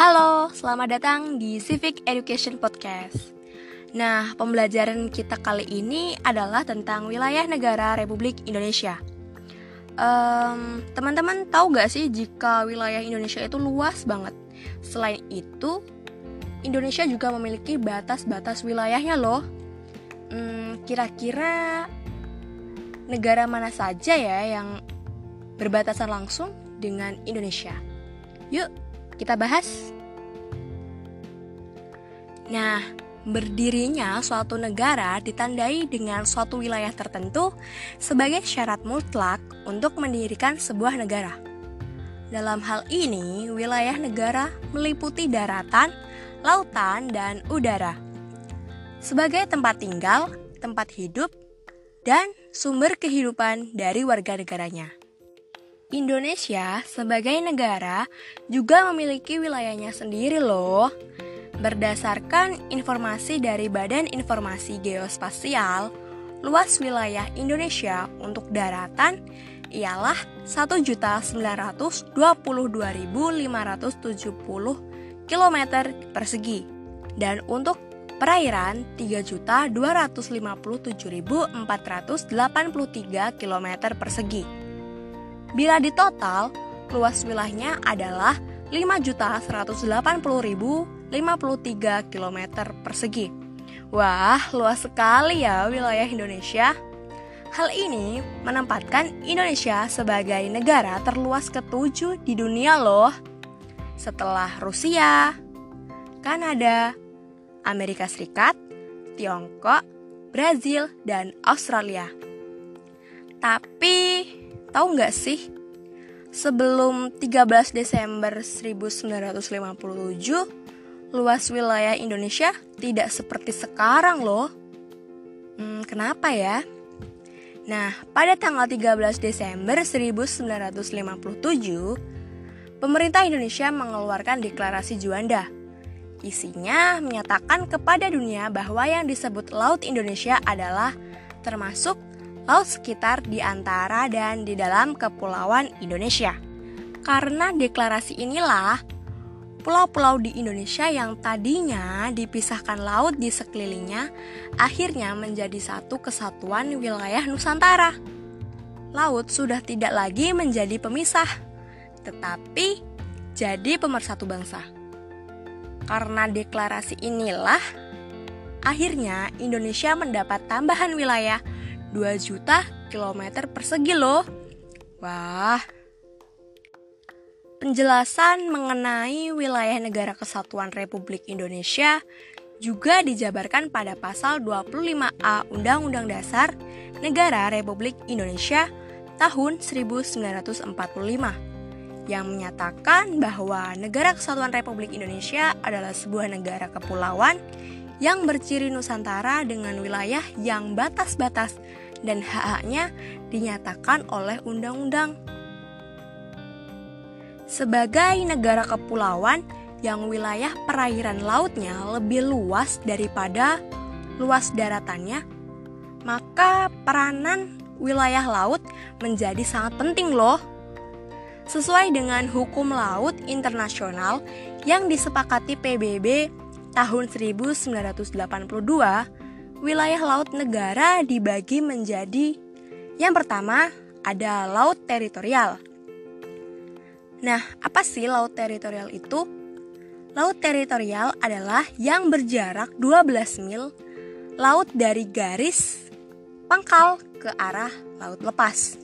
Halo, selamat datang di Civic Education Podcast. Nah, pembelajaran kita kali ini adalah tentang wilayah negara Republik Indonesia. Um, teman-teman tahu gak sih jika wilayah Indonesia itu luas banget? Selain itu, Indonesia juga memiliki batas-batas wilayahnya loh. Hmm, kira-kira negara mana saja ya yang berbatasan langsung dengan Indonesia? Yuk, kita bahas. Nah, berdirinya suatu negara ditandai dengan suatu wilayah tertentu sebagai syarat mutlak untuk mendirikan sebuah negara. Dalam hal ini, wilayah negara meliputi daratan, lautan, dan udara. Sebagai tempat tinggal, tempat hidup, dan sumber kehidupan dari warga negaranya. Indonesia sebagai negara juga memiliki wilayahnya sendiri loh. Berdasarkan informasi dari Badan Informasi Geospasial, luas wilayah Indonesia untuk daratan ialah 1.922.570 km persegi dan untuk perairan 3.257.483 km persegi. Bila ditotal, luas wilayahnya adalah 5.180.053 km persegi. Wah, luas sekali ya wilayah Indonesia. Hal ini menempatkan Indonesia sebagai negara terluas ketujuh di dunia loh. Setelah Rusia, Kanada, Amerika Serikat, Tiongkok, Brazil, dan Australia. Tapi, tahu nggak sih? Sebelum 13 Desember 1957, luas wilayah Indonesia tidak seperti sekarang loh. Hmm, kenapa ya? Nah, pada tanggal 13 Desember 1957, pemerintah Indonesia mengeluarkan deklarasi Juanda Isinya menyatakan kepada dunia bahwa yang disebut Laut Indonesia adalah termasuk laut sekitar di antara dan di dalam kepulauan Indonesia. Karena deklarasi inilah, pulau-pulau di Indonesia yang tadinya dipisahkan laut di sekelilingnya akhirnya menjadi satu kesatuan wilayah Nusantara. Laut sudah tidak lagi menjadi pemisah, tetapi jadi pemersatu bangsa. Karena deklarasi inilah, akhirnya Indonesia mendapat tambahan wilayah 2 juta kilometer persegi loh. Wah. Penjelasan mengenai wilayah negara kesatuan Republik Indonesia juga dijabarkan pada pasal 25A Undang-Undang Dasar Negara Republik Indonesia tahun 1945 yang menyatakan bahwa Negara Kesatuan Republik Indonesia adalah sebuah negara kepulauan yang berciri Nusantara dengan wilayah yang batas-batas dan hak-haknya dinyatakan oleh undang-undang. Sebagai negara kepulauan yang wilayah perairan lautnya lebih luas daripada luas daratannya, maka peranan wilayah laut menjadi sangat penting loh sesuai dengan hukum laut internasional yang disepakati PBB tahun 1982, wilayah laut negara dibagi menjadi yang pertama ada laut teritorial. Nah, apa sih laut teritorial itu? Laut teritorial adalah yang berjarak 12 mil laut dari garis pangkal ke arah laut lepas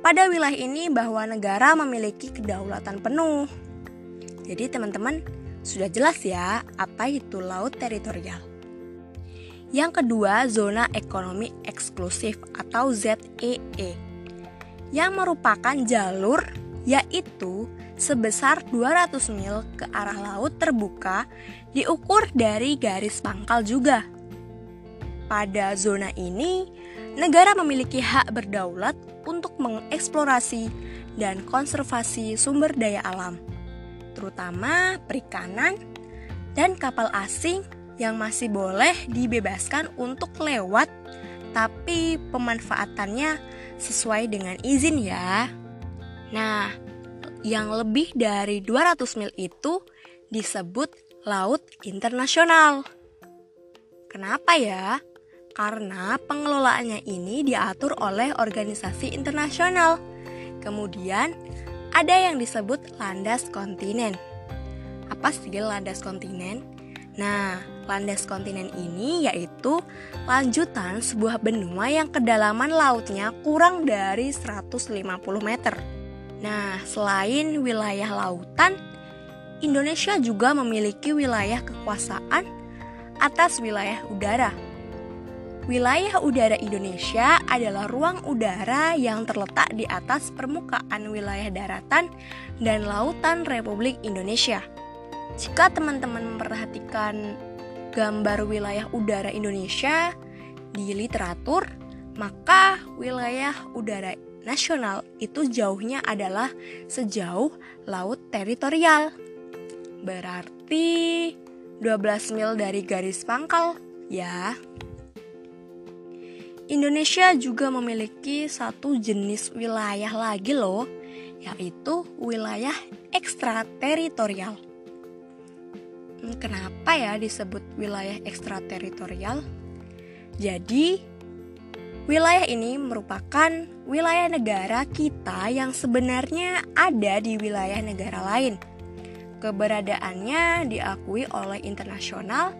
pada wilayah ini bahwa negara memiliki kedaulatan penuh. Jadi teman-teman sudah jelas ya apa itu laut teritorial. Yang kedua, zona ekonomi eksklusif atau ZEE e, yang merupakan jalur yaitu sebesar 200 mil ke arah laut terbuka diukur dari garis pangkal juga. Pada zona ini, negara memiliki hak berdaulat untuk mengeksplorasi dan konservasi sumber daya alam, terutama perikanan dan kapal asing yang masih boleh dibebaskan untuk lewat, tapi pemanfaatannya sesuai dengan izin ya. Nah, yang lebih dari 200 mil itu disebut laut internasional. Kenapa ya? Karena pengelolaannya ini diatur oleh organisasi internasional. Kemudian ada yang disebut landas kontinen. Apa sih landas kontinen? Nah, landas kontinen ini yaitu lanjutan sebuah benua yang kedalaman lautnya kurang dari 150 meter. Nah, selain wilayah lautan, Indonesia juga memiliki wilayah kekuasaan atas wilayah udara Wilayah udara Indonesia adalah ruang udara yang terletak di atas permukaan wilayah daratan dan lautan Republik Indonesia. Jika teman-teman memperhatikan gambar wilayah udara Indonesia di literatur, maka wilayah udara nasional itu jauhnya adalah sejauh laut teritorial. Berarti 12 mil dari garis pangkal, ya. Indonesia juga memiliki satu jenis wilayah lagi loh, yaitu wilayah ekstrateritorial. Hmm, kenapa ya disebut wilayah ekstrateritorial? Jadi, wilayah ini merupakan wilayah negara kita yang sebenarnya ada di wilayah negara lain. Keberadaannya diakui oleh internasional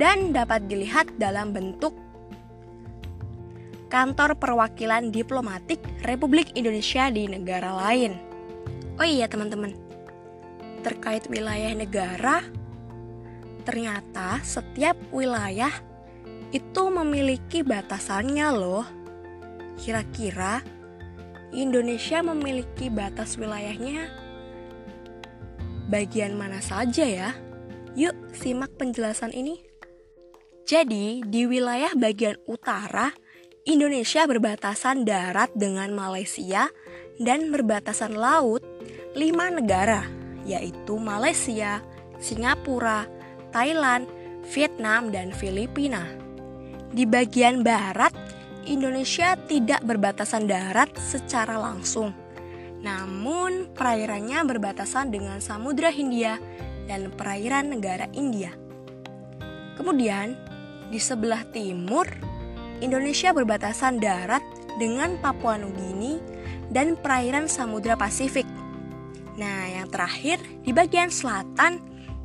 dan dapat dilihat dalam bentuk kantor perwakilan diplomatik Republik Indonesia di negara lain. Oh iya teman-teman, terkait wilayah negara, ternyata setiap wilayah itu memiliki batasannya loh. Kira-kira Indonesia memiliki batas wilayahnya bagian mana saja ya? Yuk simak penjelasan ini. Jadi, di wilayah bagian utara Indonesia berbatasan darat dengan Malaysia dan berbatasan laut lima negara, yaitu Malaysia, Singapura, Thailand, Vietnam, dan Filipina. Di bagian barat, Indonesia tidak berbatasan darat secara langsung, namun perairannya berbatasan dengan Samudra Hindia dan perairan negara India. Kemudian, di sebelah timur, Indonesia berbatasan darat dengan Papua Nugini dan perairan Samudra Pasifik. Nah, yang terakhir, di bagian selatan,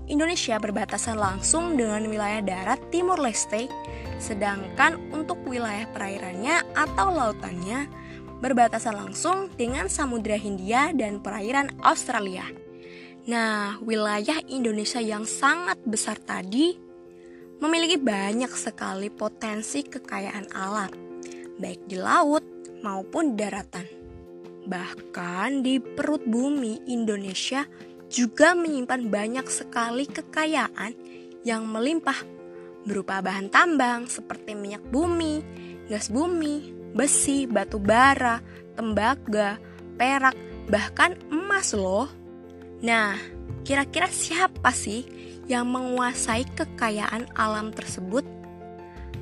Indonesia berbatasan langsung dengan wilayah darat Timur Leste, sedangkan untuk wilayah perairannya atau lautannya berbatasan langsung dengan Samudra Hindia dan perairan Australia. Nah, wilayah Indonesia yang sangat besar tadi memiliki banyak sekali potensi kekayaan alam, baik di laut maupun daratan. Bahkan di perut bumi Indonesia juga menyimpan banyak sekali kekayaan yang melimpah berupa bahan tambang seperti minyak bumi, gas bumi, besi, batu bara, tembaga, perak, bahkan emas loh. Nah, kira-kira siapa sih yang menguasai kekayaan alam tersebut?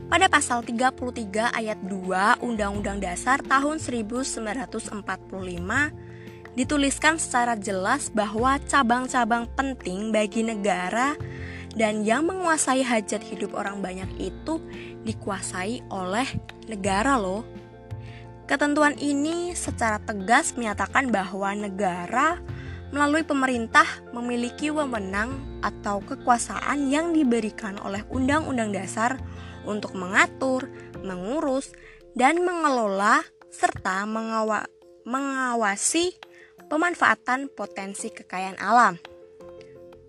Pada pasal 33 ayat 2 Undang-Undang Dasar tahun 1945 dituliskan secara jelas bahwa cabang-cabang penting bagi negara dan yang menguasai hajat hidup orang banyak itu dikuasai oleh negara loh. Ketentuan ini secara tegas menyatakan bahwa negara melalui pemerintah memiliki wewenang atau kekuasaan yang diberikan oleh Undang-Undang Dasar untuk mengatur, mengurus, dan mengelola serta mengawa mengawasi pemanfaatan potensi kekayaan alam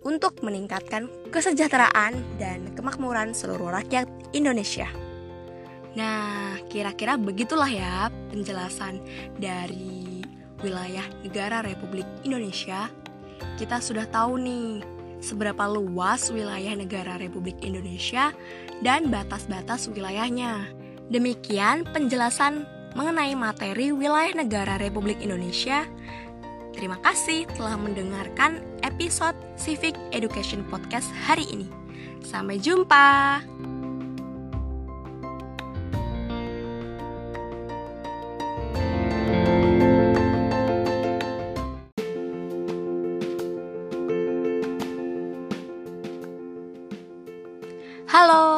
untuk meningkatkan kesejahteraan dan kemakmuran seluruh rakyat Indonesia. Nah, kira-kira begitulah ya penjelasan dari wilayah negara Republik Indonesia, kita sudah tahu nih seberapa luas wilayah negara Republik Indonesia dan batas-batas wilayahnya. Demikian penjelasan mengenai materi wilayah negara Republik Indonesia. Terima kasih telah mendengarkan episode Civic Education Podcast hari ini. Sampai jumpa.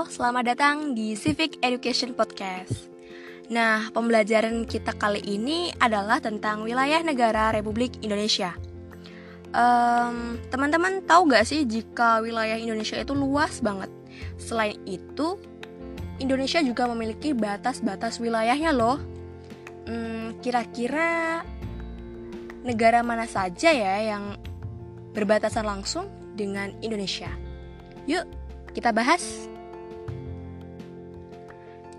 Selamat datang di Civic Education Podcast. Nah, pembelajaran kita kali ini adalah tentang wilayah negara Republik Indonesia. Um, teman-teman tahu gak sih jika wilayah Indonesia itu luas banget? Selain itu, Indonesia juga memiliki batas-batas wilayahnya loh. Hmm, kira-kira negara mana saja ya yang berbatasan langsung dengan Indonesia? Yuk, kita bahas.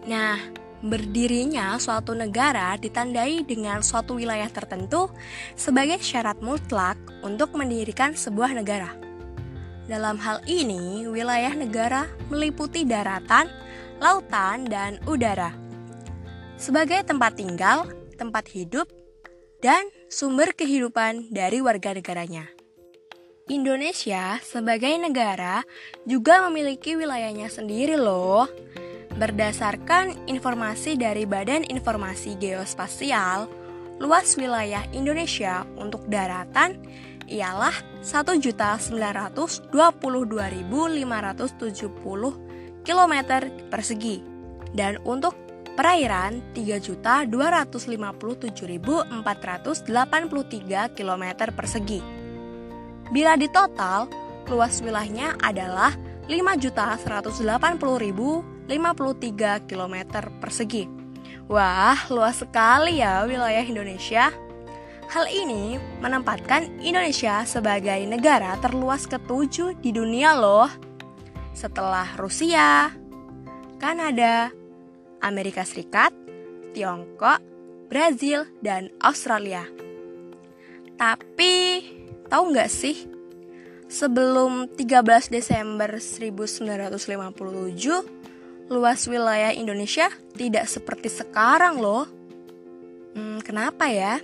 Nah, berdirinya suatu negara ditandai dengan suatu wilayah tertentu sebagai syarat mutlak untuk mendirikan sebuah negara. Dalam hal ini, wilayah negara meliputi daratan, lautan, dan udara. Sebagai tempat tinggal, tempat hidup, dan sumber kehidupan dari warga negaranya. Indonesia sebagai negara juga memiliki wilayahnya sendiri loh Berdasarkan informasi dari Badan Informasi Geospasial, luas wilayah Indonesia untuk daratan ialah 1.922.570 km persegi dan untuk perairan 3.257.483 km persegi. Bila ditotal, luas wilayahnya adalah 5.180.000 53 km persegi. Wah, luas sekali ya wilayah Indonesia. Hal ini menempatkan Indonesia sebagai negara terluas ketujuh di dunia loh. Setelah Rusia, Kanada, Amerika Serikat, Tiongkok, Brazil, dan Australia. Tapi, tahu nggak sih? Sebelum 13 Desember 1957, luas wilayah Indonesia tidak seperti sekarang loh. Hmm, kenapa ya?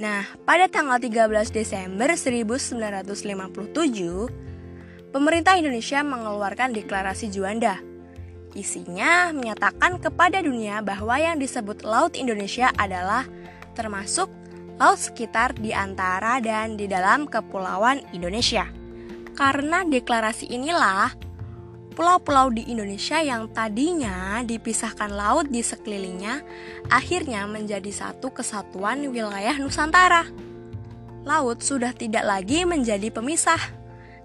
Nah, pada tanggal 13 Desember 1957, pemerintah Indonesia mengeluarkan deklarasi Juanda. Isinya menyatakan kepada dunia bahwa yang disebut Laut Indonesia adalah termasuk laut sekitar di antara dan di dalam kepulauan Indonesia. Karena deklarasi inilah Pulau-pulau di Indonesia yang tadinya dipisahkan laut di sekelilingnya akhirnya menjadi satu kesatuan wilayah Nusantara. Laut sudah tidak lagi menjadi pemisah,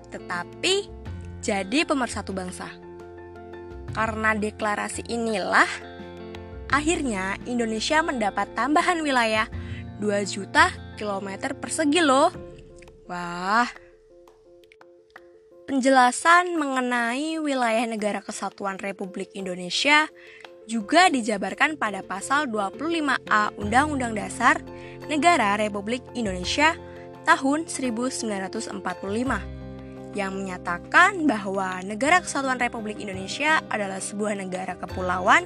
tetapi jadi pemersatu bangsa. Karena deklarasi inilah akhirnya Indonesia mendapat tambahan wilayah 2 juta kilometer persegi loh. Wah, Penjelasan mengenai wilayah negara kesatuan Republik Indonesia juga dijabarkan pada pasal 25A Undang-Undang Dasar Negara Republik Indonesia tahun 1945 yang menyatakan bahwa negara kesatuan Republik Indonesia adalah sebuah negara kepulauan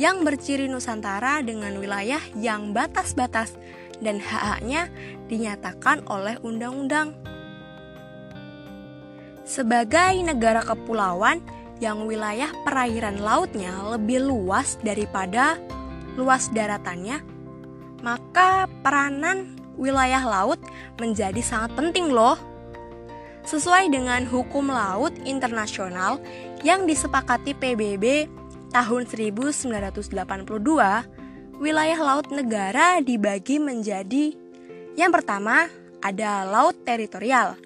yang berciri Nusantara dengan wilayah yang batas-batas dan hak-haknya dinyatakan oleh undang-undang sebagai negara kepulauan yang wilayah perairan lautnya lebih luas daripada luas daratannya, maka peranan wilayah laut menjadi sangat penting loh. Sesuai dengan hukum laut internasional yang disepakati PBB tahun 1982, wilayah laut negara dibagi menjadi yang pertama ada laut teritorial,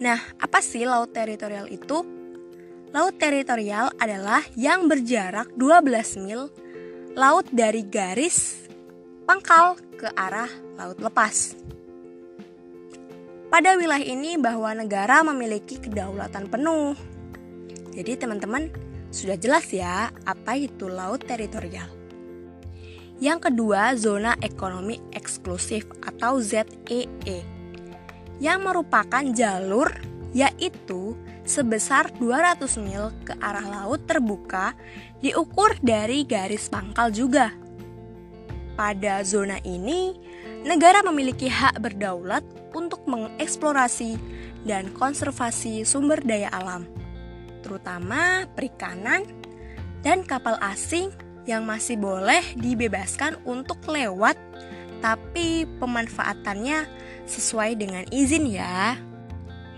Nah, apa sih laut teritorial itu? Laut teritorial adalah yang berjarak 12 mil laut dari garis pangkal ke arah laut lepas. Pada wilayah ini bahwa negara memiliki kedaulatan penuh. Jadi teman-teman sudah jelas ya apa itu laut teritorial. Yang kedua, zona ekonomi eksklusif atau ZEE e yang merupakan jalur yaitu sebesar 200 mil ke arah laut terbuka diukur dari garis pangkal juga. Pada zona ini, negara memiliki hak berdaulat untuk mengeksplorasi dan konservasi sumber daya alam, terutama perikanan dan kapal asing yang masih boleh dibebaskan untuk lewat, tapi pemanfaatannya sesuai dengan izin ya.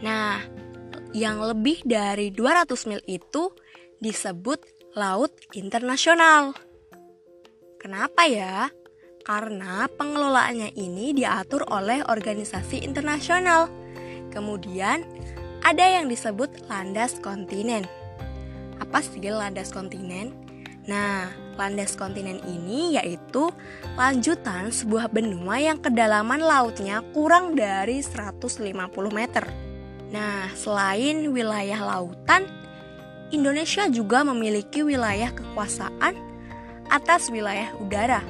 Nah, yang lebih dari 200 mil itu disebut laut internasional. Kenapa ya? Karena pengelolaannya ini diatur oleh organisasi internasional. Kemudian ada yang disebut landas kontinen. Apa sih landas kontinen? Nah, landas kontinen ini yaitu lanjutan sebuah benua yang kedalaman lautnya kurang dari 150 meter. Nah, selain wilayah lautan, Indonesia juga memiliki wilayah kekuasaan atas wilayah udara.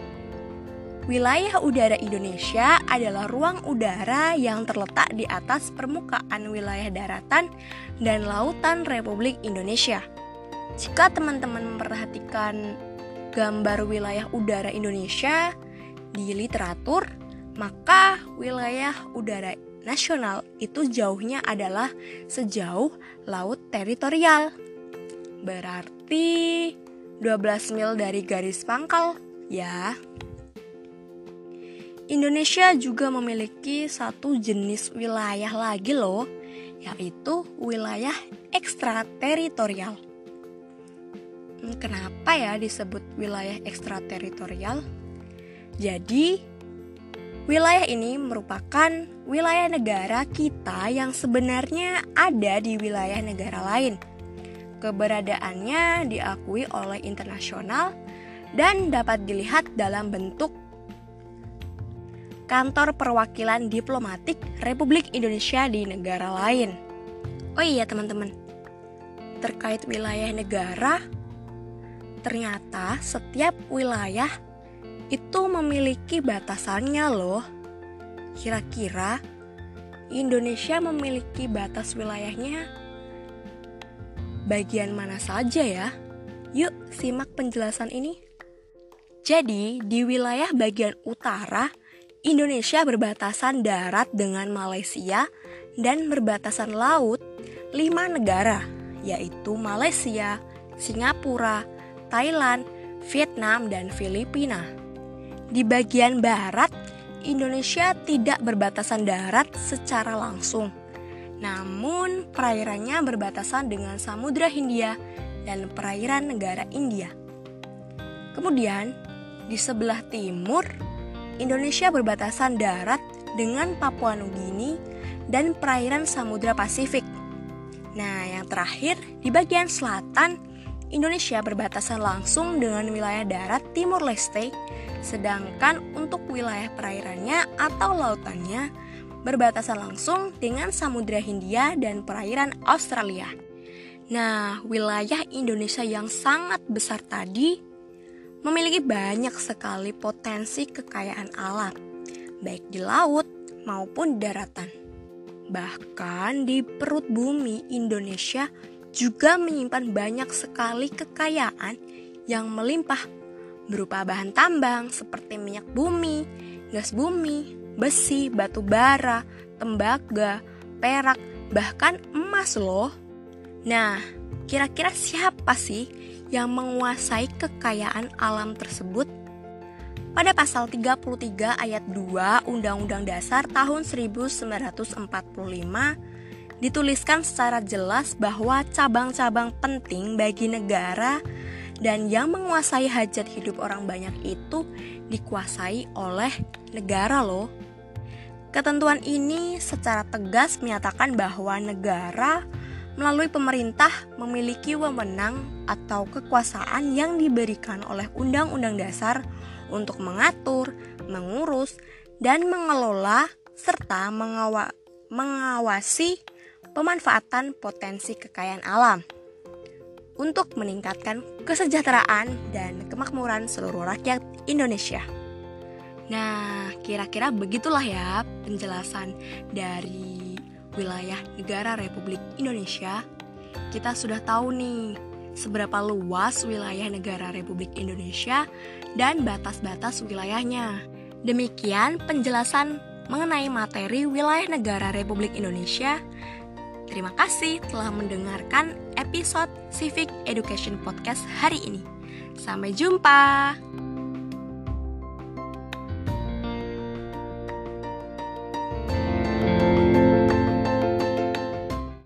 Wilayah udara Indonesia adalah ruang udara yang terletak di atas permukaan wilayah daratan dan lautan Republik Indonesia. Jika teman-teman memperhatikan gambar wilayah udara Indonesia di literatur, maka wilayah udara nasional itu jauhnya adalah sejauh laut teritorial. Berarti 12 mil dari garis pangkal, ya. Indonesia juga memiliki satu jenis wilayah lagi loh, yaitu wilayah ekstrateritorial. Hmm, kenapa ya disebut wilayah ekstrateritorial? Jadi, wilayah ini merupakan wilayah negara kita yang sebenarnya ada di wilayah negara lain. Keberadaannya diakui oleh internasional dan dapat dilihat dalam bentuk kantor perwakilan diplomatik Republik Indonesia di negara lain. Oh iya, teman-teman, terkait wilayah negara, Ternyata setiap wilayah itu memiliki batasannya loh. Kira-kira Indonesia memiliki batas wilayahnya bagian mana saja ya? Yuk simak penjelasan ini. Jadi, di wilayah bagian utara, Indonesia berbatasan darat dengan Malaysia dan berbatasan laut lima negara, yaitu Malaysia, Singapura, Thailand, Vietnam, dan Filipina. Di bagian barat, Indonesia tidak berbatasan darat secara langsung. Namun, perairannya berbatasan dengan Samudra Hindia dan perairan negara India. Kemudian, di sebelah timur, Indonesia berbatasan darat dengan Papua Nugini dan perairan Samudra Pasifik. Nah, yang terakhir, di bagian selatan, Indonesia berbatasan langsung dengan wilayah darat Timur Leste, sedangkan untuk wilayah perairannya atau lautannya berbatasan langsung dengan Samudra Hindia dan perairan Australia. Nah, wilayah Indonesia yang sangat besar tadi memiliki banyak sekali potensi kekayaan alam, baik di laut maupun daratan. Bahkan di perut bumi Indonesia juga menyimpan banyak sekali kekayaan yang melimpah berupa bahan tambang seperti minyak bumi, gas bumi, besi, batu bara, tembaga, perak, bahkan emas loh. Nah, kira-kira siapa sih yang menguasai kekayaan alam tersebut? Pada pasal 33 ayat 2 Undang-Undang Dasar tahun 1945 dituliskan secara jelas bahwa cabang-cabang penting bagi negara dan yang menguasai hajat hidup orang banyak itu dikuasai oleh negara loh. Ketentuan ini secara tegas menyatakan bahwa negara melalui pemerintah memiliki wewenang atau kekuasaan yang diberikan oleh Undang-Undang Dasar untuk mengatur, mengurus, dan mengelola serta mengawa mengawasi pemanfaatan potensi kekayaan alam untuk meningkatkan kesejahteraan dan kemakmuran seluruh rakyat Indonesia. Nah, kira-kira begitulah ya penjelasan dari wilayah negara Republik Indonesia. Kita sudah tahu nih seberapa luas wilayah negara Republik Indonesia dan batas-batas wilayahnya. Demikian penjelasan mengenai materi wilayah negara Republik Indonesia Terima kasih telah mendengarkan episode Civic Education Podcast hari ini. Sampai jumpa.